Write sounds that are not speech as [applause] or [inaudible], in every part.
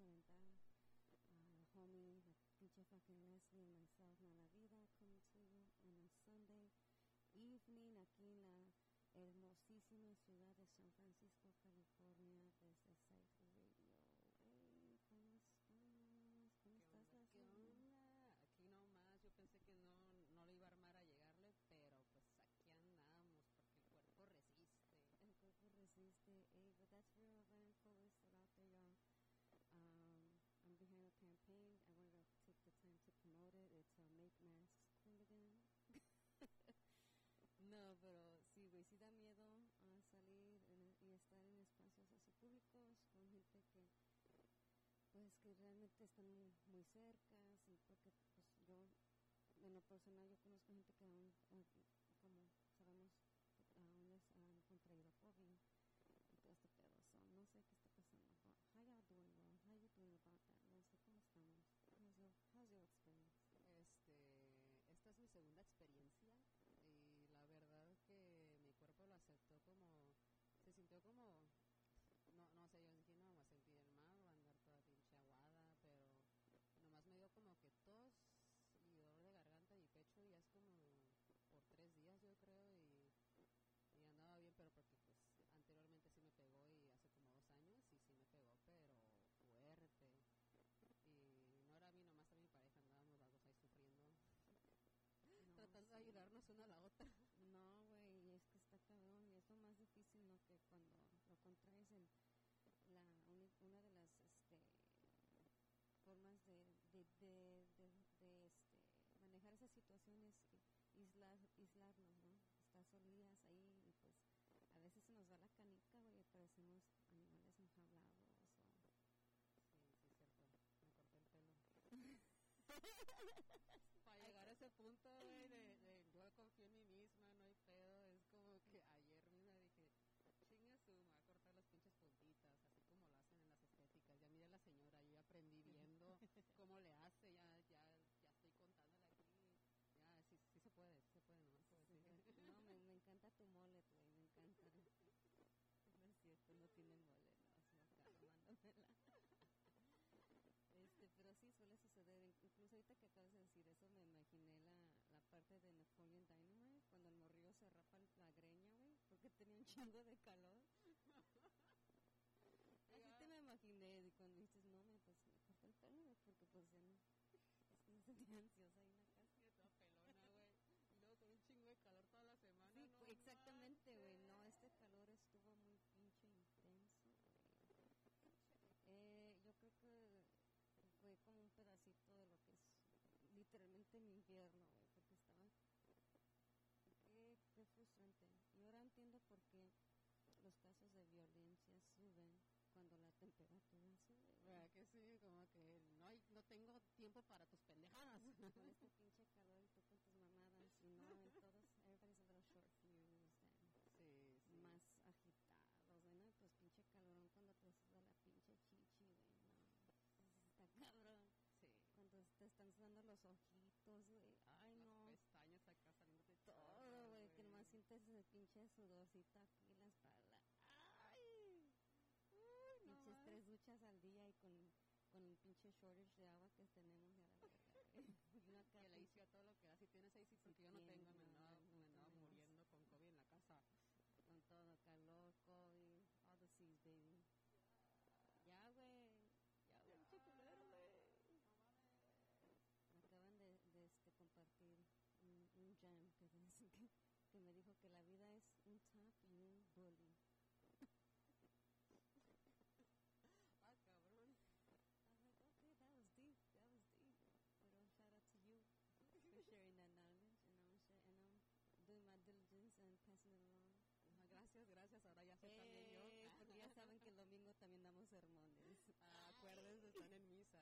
nos aventar. Uh, homie, the pinche fucking Leslie and myself, la Vida, coming to you on a Sunday evening aquí en la hermosísima ciudad de San Francisco, California, desde Site Radio. Hey, ¿cómo estás? ¿Cómo estás, ¿Qué onda? Aquí nomás, yo pensé que no, no le iba a armar a llegarle, pero pues aquí andamos, porque el cuerpo resiste. El cuerpo resiste. Hey, but that's real, Van Colas, out there, y'all. Um, I'm behind a campaign. I wanted to take the time to promote it. It's a Make Masks Cool Again. No, pero sí, güey, sí da miedo a salir y estar en espacios así públicos con gente que, pues, que realmente están muy, cerca, y porque, pues, yo, en lo personal, yo conozco gente que aún, como sabemos, aún les han contraído COVID y todo este pedo. So, no sé qué está pasando. But how y'all doing, bro? How you doing about that? No sé cómo estamos. How's your, how's your experience? Este, esta es mi segunda experiencia y la verdad que mi cuerpo lo aceptó como, se sintió como, no, no sé, yo dije, no, me voy a sentir el mal, voy a andar toda pinche aguada, pero nomás me dio como que tos y dolor de garganta y pecho y es como por tres días yo creo y y andaba bien, pero porque pues anteriormente sí me pegó y hace como dos años y sí me pegó, pero fuerte. Y no era a mí nomás, a mi pareja, andábamos las dos ahí sufriendo. tratando de ayudarnos una a la otra. No, güey, es que está cabrón y es lo más difícil, ¿no? Que cuando lo contraes en la una de las este, formas de, de, de, de, este, manejar esas situaciones, islar, islarnos, ¿no? estás solías ahí y pues a veces se nos va la canica, güey, parecemos animales enjablados o... Sí, sí, es cierto, me corté el pelo. [laughs] Para llegar a ese punto, güey, de, de, yo confío en mí misma, no hay pedo, es como que ayer misma dije, chinga su, me voy a cortar las pinches puntitas, así como lo hacen en las estéticas. Ya mira la señora, yo ya aprendí viendo cómo le hace, ya, ya, ya estoy contándole aquí Ah, sí, sí se puede, sí se puede, no no, me, me, encanta tu mole, güey, me encanta. No es cierto, no tiene mole, no, es Este, pero sí suele suceder, incluso ahorita que acabas de decir eso, me imaginé la, la parte de Napoleon Dynamite, cuando el morrillo se rapa la greña, güey, porque tenía un chingo de calor. [laughs] Así te me imaginé, y cuando dices, no, me, pues me corté el pelo, porque pues en, es que me sentía ansiosa en la casa. toda pelona, güey. Y luego con un chingo de calor toda la semana. Sí, exactamente, güey. No, este calor estuvo muy pinche intenso, güey. Eh, yo creo que fue como un pedacito de lo que es literalmente mi invierno, güey, porque estaba... Qué, qué frustrante. Y ahora entiendo por qué los casos de violencia suben cuando la temperatura sube. ¿Verdad que sí? Como que no hay, no tengo tiempo para tus pendejadas. Con este pinche calor y tú con tus mamadas y no, en todos, everybody's a little short fused and sí, sí. más agitados, ¿no? Pues pinche calorón cuando te suda la pinche chichi, güey, no. Está cabrón. Sí. Cuando te están sudando los ojitos, güey. Ay, Las no. pestañas acá saliendo de todo, güey. Que más sientes ese pinche sudorcito aquí en la espalda. ¡Ay! pinches tres duchas al día y con, con el pinche shortage de agua que tenemos ya la verdad, [laughs] que le hice a todo lo que da. Si tienes ahí, sí, porque yo no tengo, vida es un tap y un bully. ah, cabrón. I was like, okay, that was deep, that was deep. Pero shout out to you for sharing that knowledge, and I'm, share, and I'm doing my diligence and passing it along. Gracias, gracias. Ahora ya sé eh, también yo. Porque ya saben que el domingo también damos sermones. Ah, acuérdense, están en misa,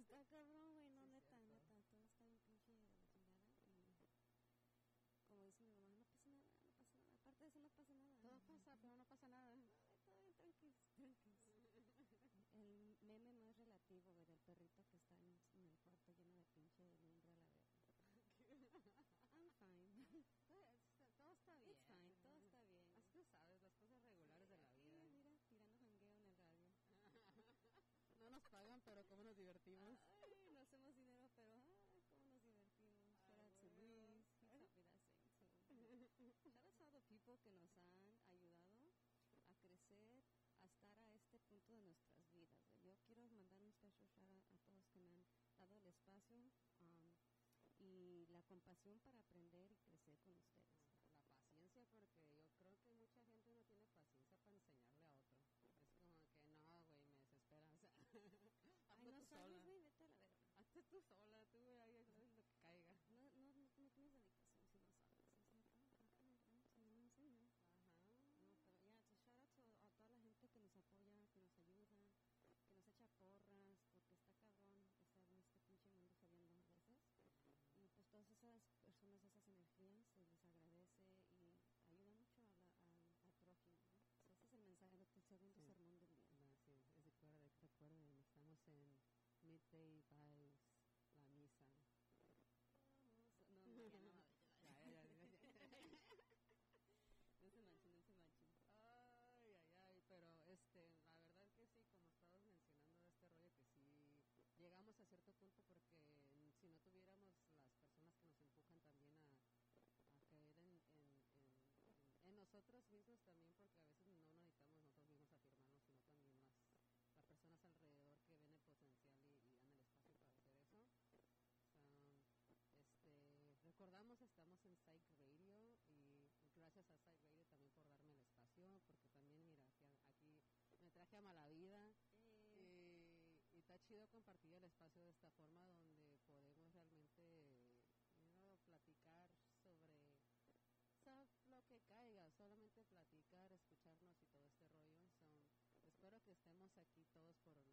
está cabrón, güey. No, Sí, neta, cierto. neta. Todo está bien pinche de la chingada. Y como dice mi mamá, no pasa nada, no pasa nada. Aparte de eso, no pasa nada. Todo pasa, pero no pasa nada. Todo bien, tranquis, tranquis. [laughs] El meme más relativo, güey, del perrito que está en, en el cuarto lleno de pinche lumbre a la verga. [laughs] I'm fine. Todo está- bien. It's fine, todo está bien. Es que sabes, cosas regulares de la Aquí, vida. Mira, tirando jangueo en el radio. No nos pagan, pero cómo nos divertimos. Ay, no hacemos dinero, pero ay, cómo nos divertimos. Shout out to bueno. Luis. He taught me that saying too. Shout que nos han ayudado a crecer, a estar a este punto de nuestras vidas. Yo quiero mandar un special shout out a todos que me han dado el espacio um, y la compasión para aprender y crecer con ustedes. La paciencia, porque yo creo que mucha gente no tiene paciencia para enseñarle a otro. Es como que no, güey, me desespera. O [laughs] sea, Ay, no sabes, güey, vete a la verga. Hazte tú sola, tú, güey, say by chido compartir el espacio de esta forma donde podemos realmente platicar sobre so- lo que caiga, solamente platicar, escucharnos y todo este rollo. So, espero que estemos aquí todos por la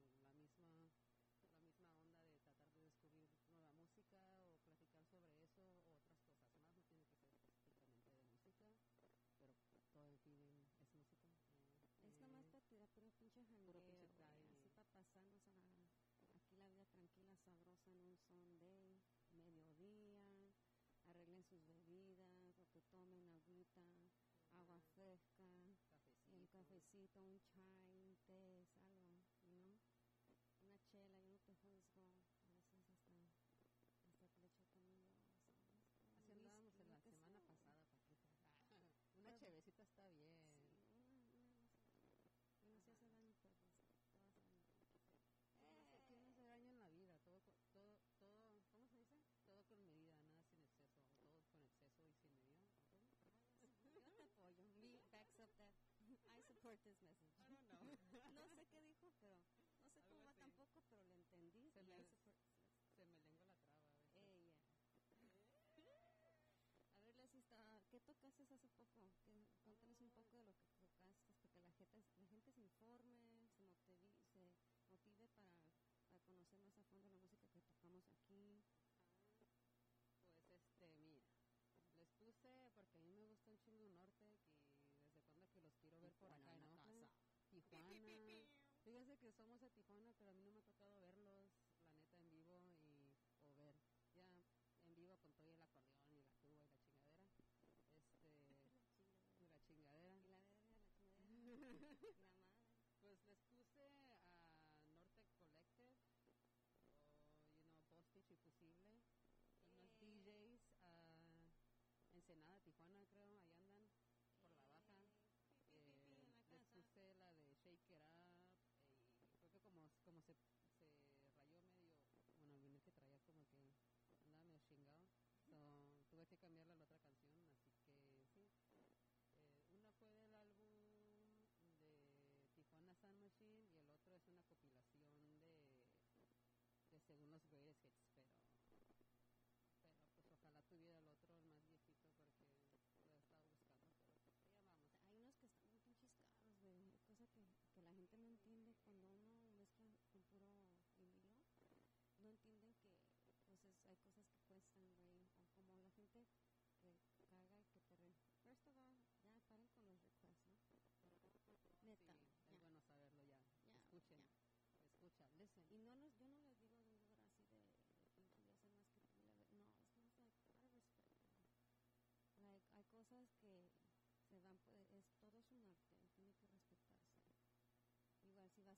cafecito. un chai, un té, algo, I support this message. I don't know. [laughs] No sé qué [laughs] dijo, pero no sé Algo cómo va así. tampoco, pero lo entendí. Se me-. Se me lengua la traba a veces. Ella. [laughs] A ver, Leslie, ¿qué tocaste hace poco? Que, cuéntanos un poco de lo que tocaste, porque la gente, la gente se informe, se motive, se motive para, para conocer más a fondo la música que tocamos aquí. Pues este, mira, les puse, porque a mí me gusta un chingo norte y desde cuando que los quiero ver por acá en en la Oakland. casa. Tijuana. Fíjense que somos de Tijuana, pero a mí no me ha tocado verlos,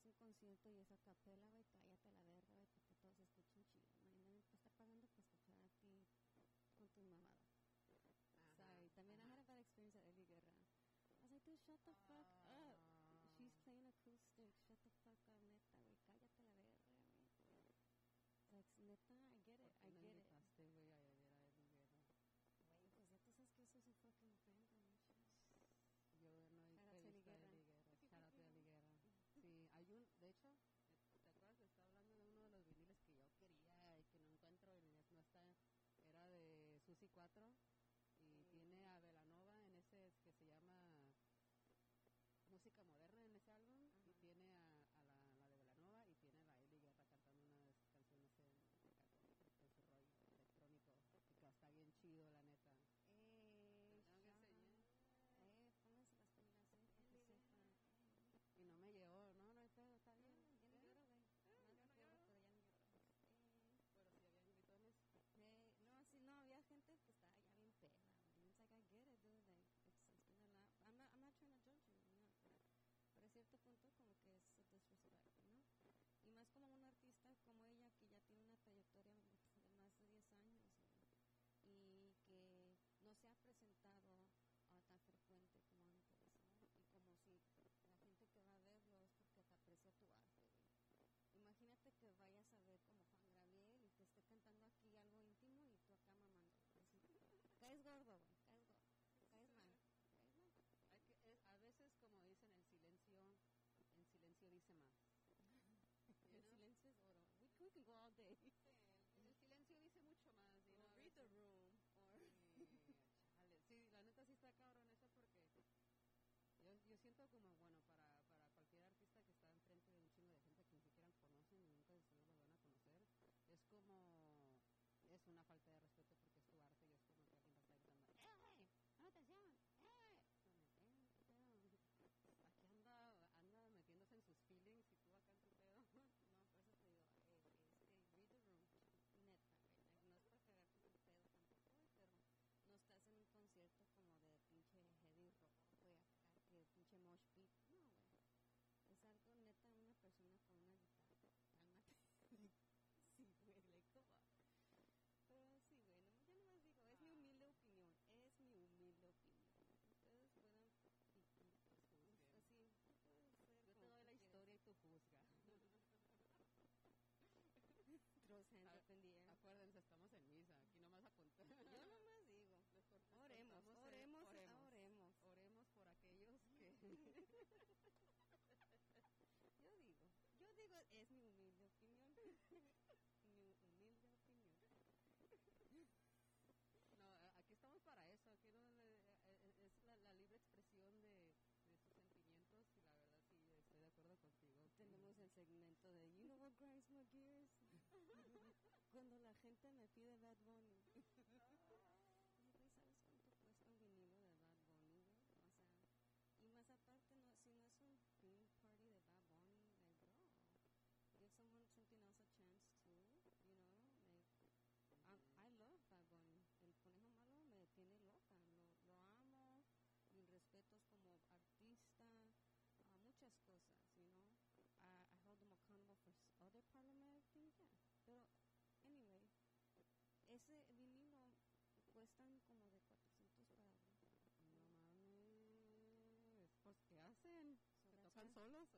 hace un concierto y esa capela, güey, cállate la verga, güey, todos escuchan chido, pues, está pagando para escuchar a ti con tus mamadas. También a bad experience at Guerra. I was like, shut the fuck uh, up. She's playing acoustic. Shut the fuck up, neta, güey. Cállate la verga, neta, I get it, I get it. como segmento de You Know What Grinds My Gears. [laughs] Cuando la gente me pide Bad Bunny. cuestan como de 400 para abrir. No mames. Pues, ¿qué hacen? ¿Se tocan solas?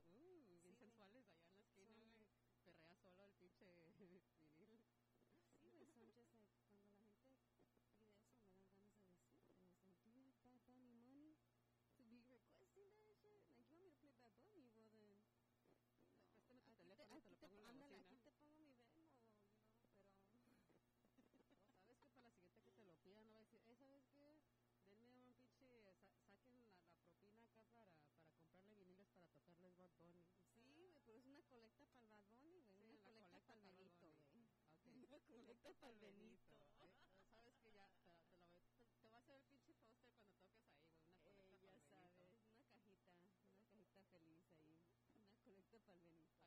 conecta para el Benito. ¿eh? Sabes que ya te, te, lo, te, te, va a hacer el pinche poster cuando toques ahí, güey. Una conecta eh, ya sabes, Benito. una cajita, una cajita feliz ahí. Una colecta para Benito.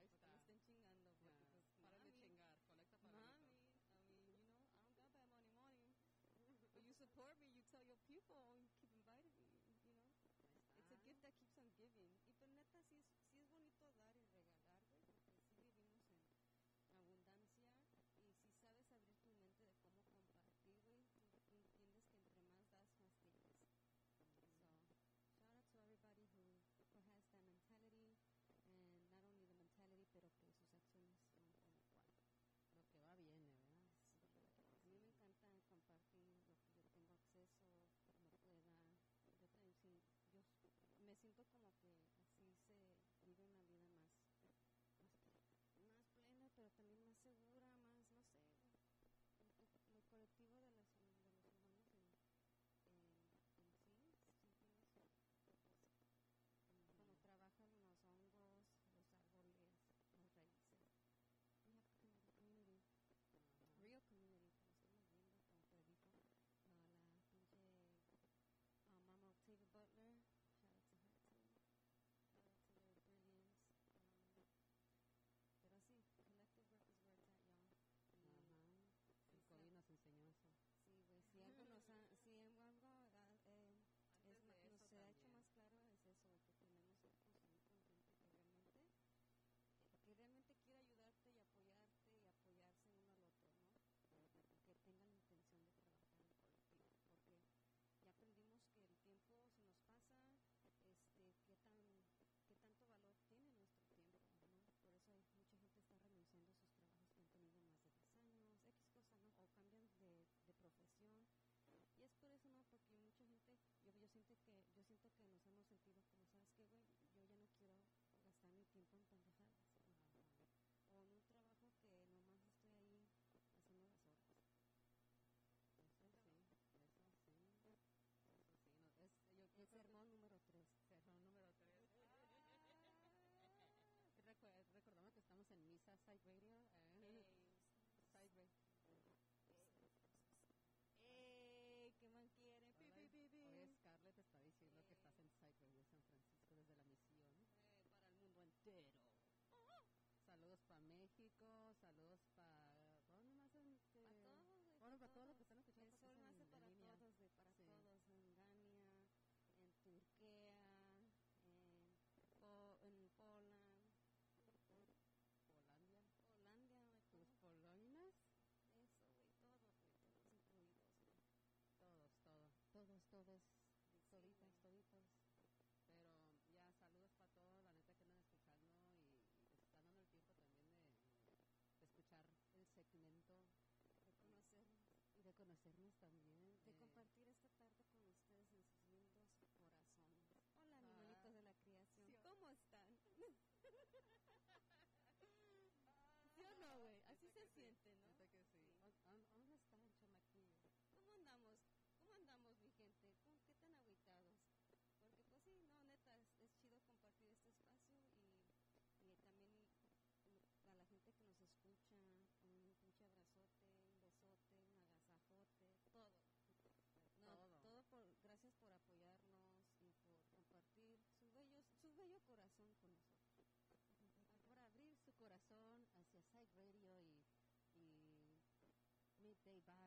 Con...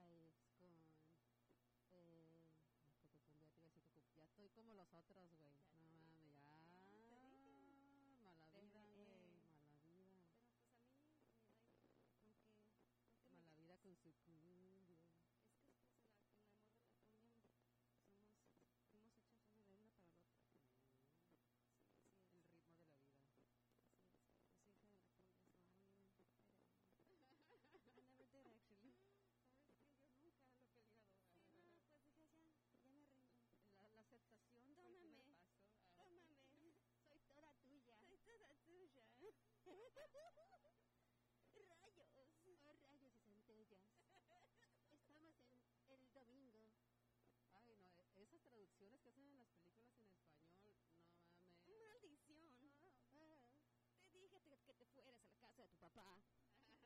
Eh, ya estoy como los otros, güey. que hacen en las películas en español, no mames. ¡Maldición! Ah. Te dije que te fueras a la casa de tu papá.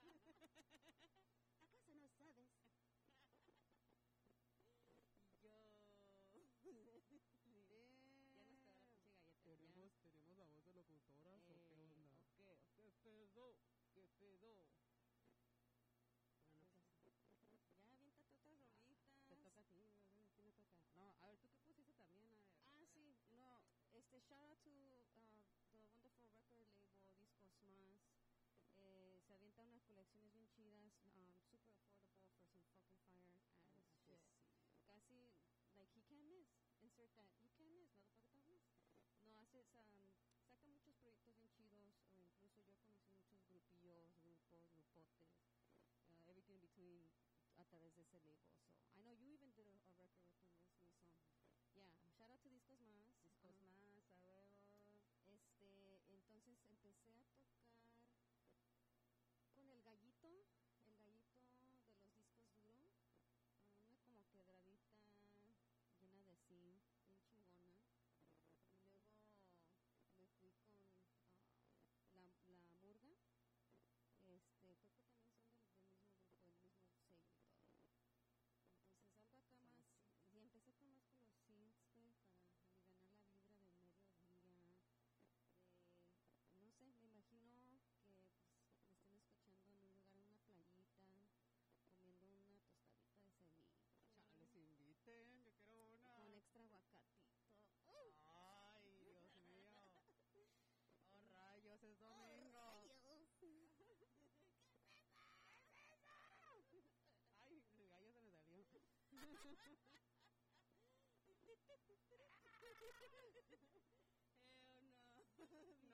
[laughs] ¿Acaso no sabes? Este, shout out to uh, the wonderful record label, Discos Más. Eh, se avientan unas colecciones bien chidas, um, super affordable for some fucking fire ass oh, shit. Casi, like, he can't miss. Insert that. He can't miss. No, don't miss. No, haces, um, saca muchos proyectos bien chidos, o incluso yo conocí muchos grupillos, grupos, grupotes, uh, everything in between a través de ese label. So, I know you even did a, a record with him entonces empecé [laughs] Hell no. [laughs]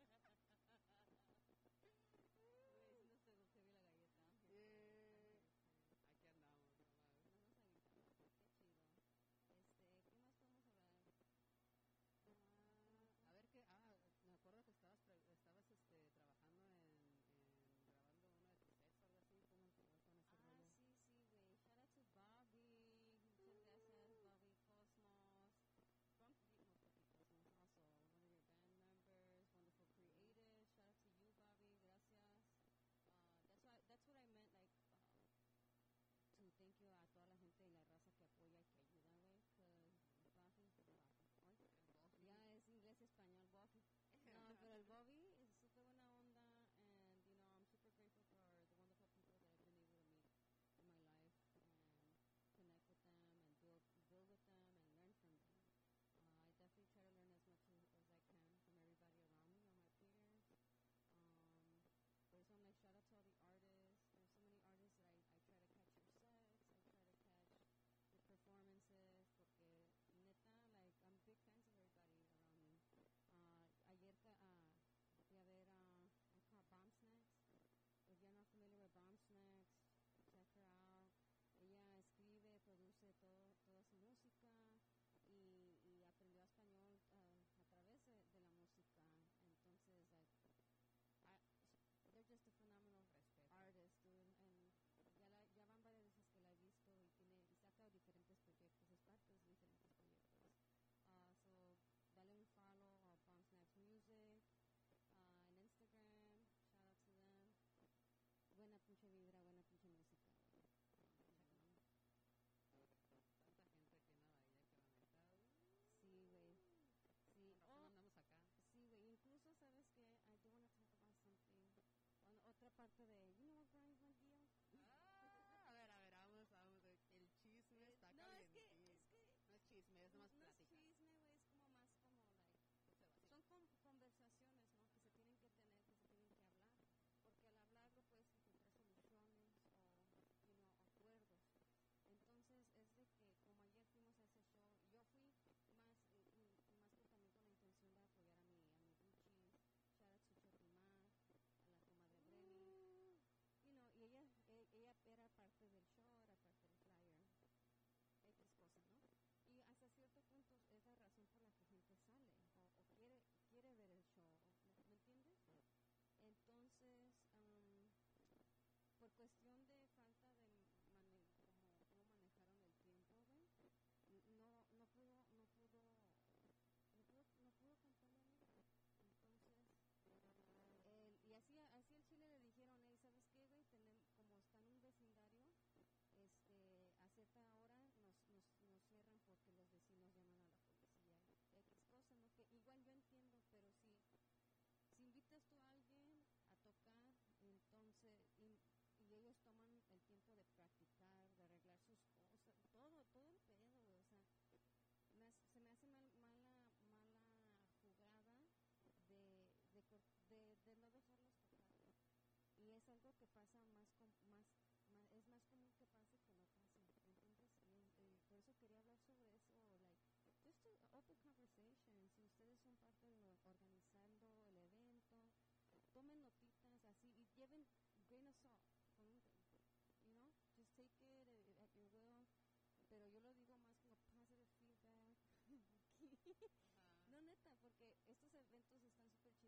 given grain of salt, you know, just take it at, at your will. Pero yo lo digo más como positive feedback. uh -huh. No, neta, porque estos eventos están súper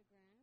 Instagram.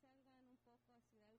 Salgan un poco a estirar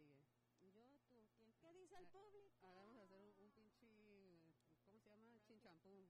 sigue? Yo, tú, ¿quién? ¿Qué dice el Ah, público? Ahora vamos a hacer un, un pinche, ¿cómo se llama? Chinchampú.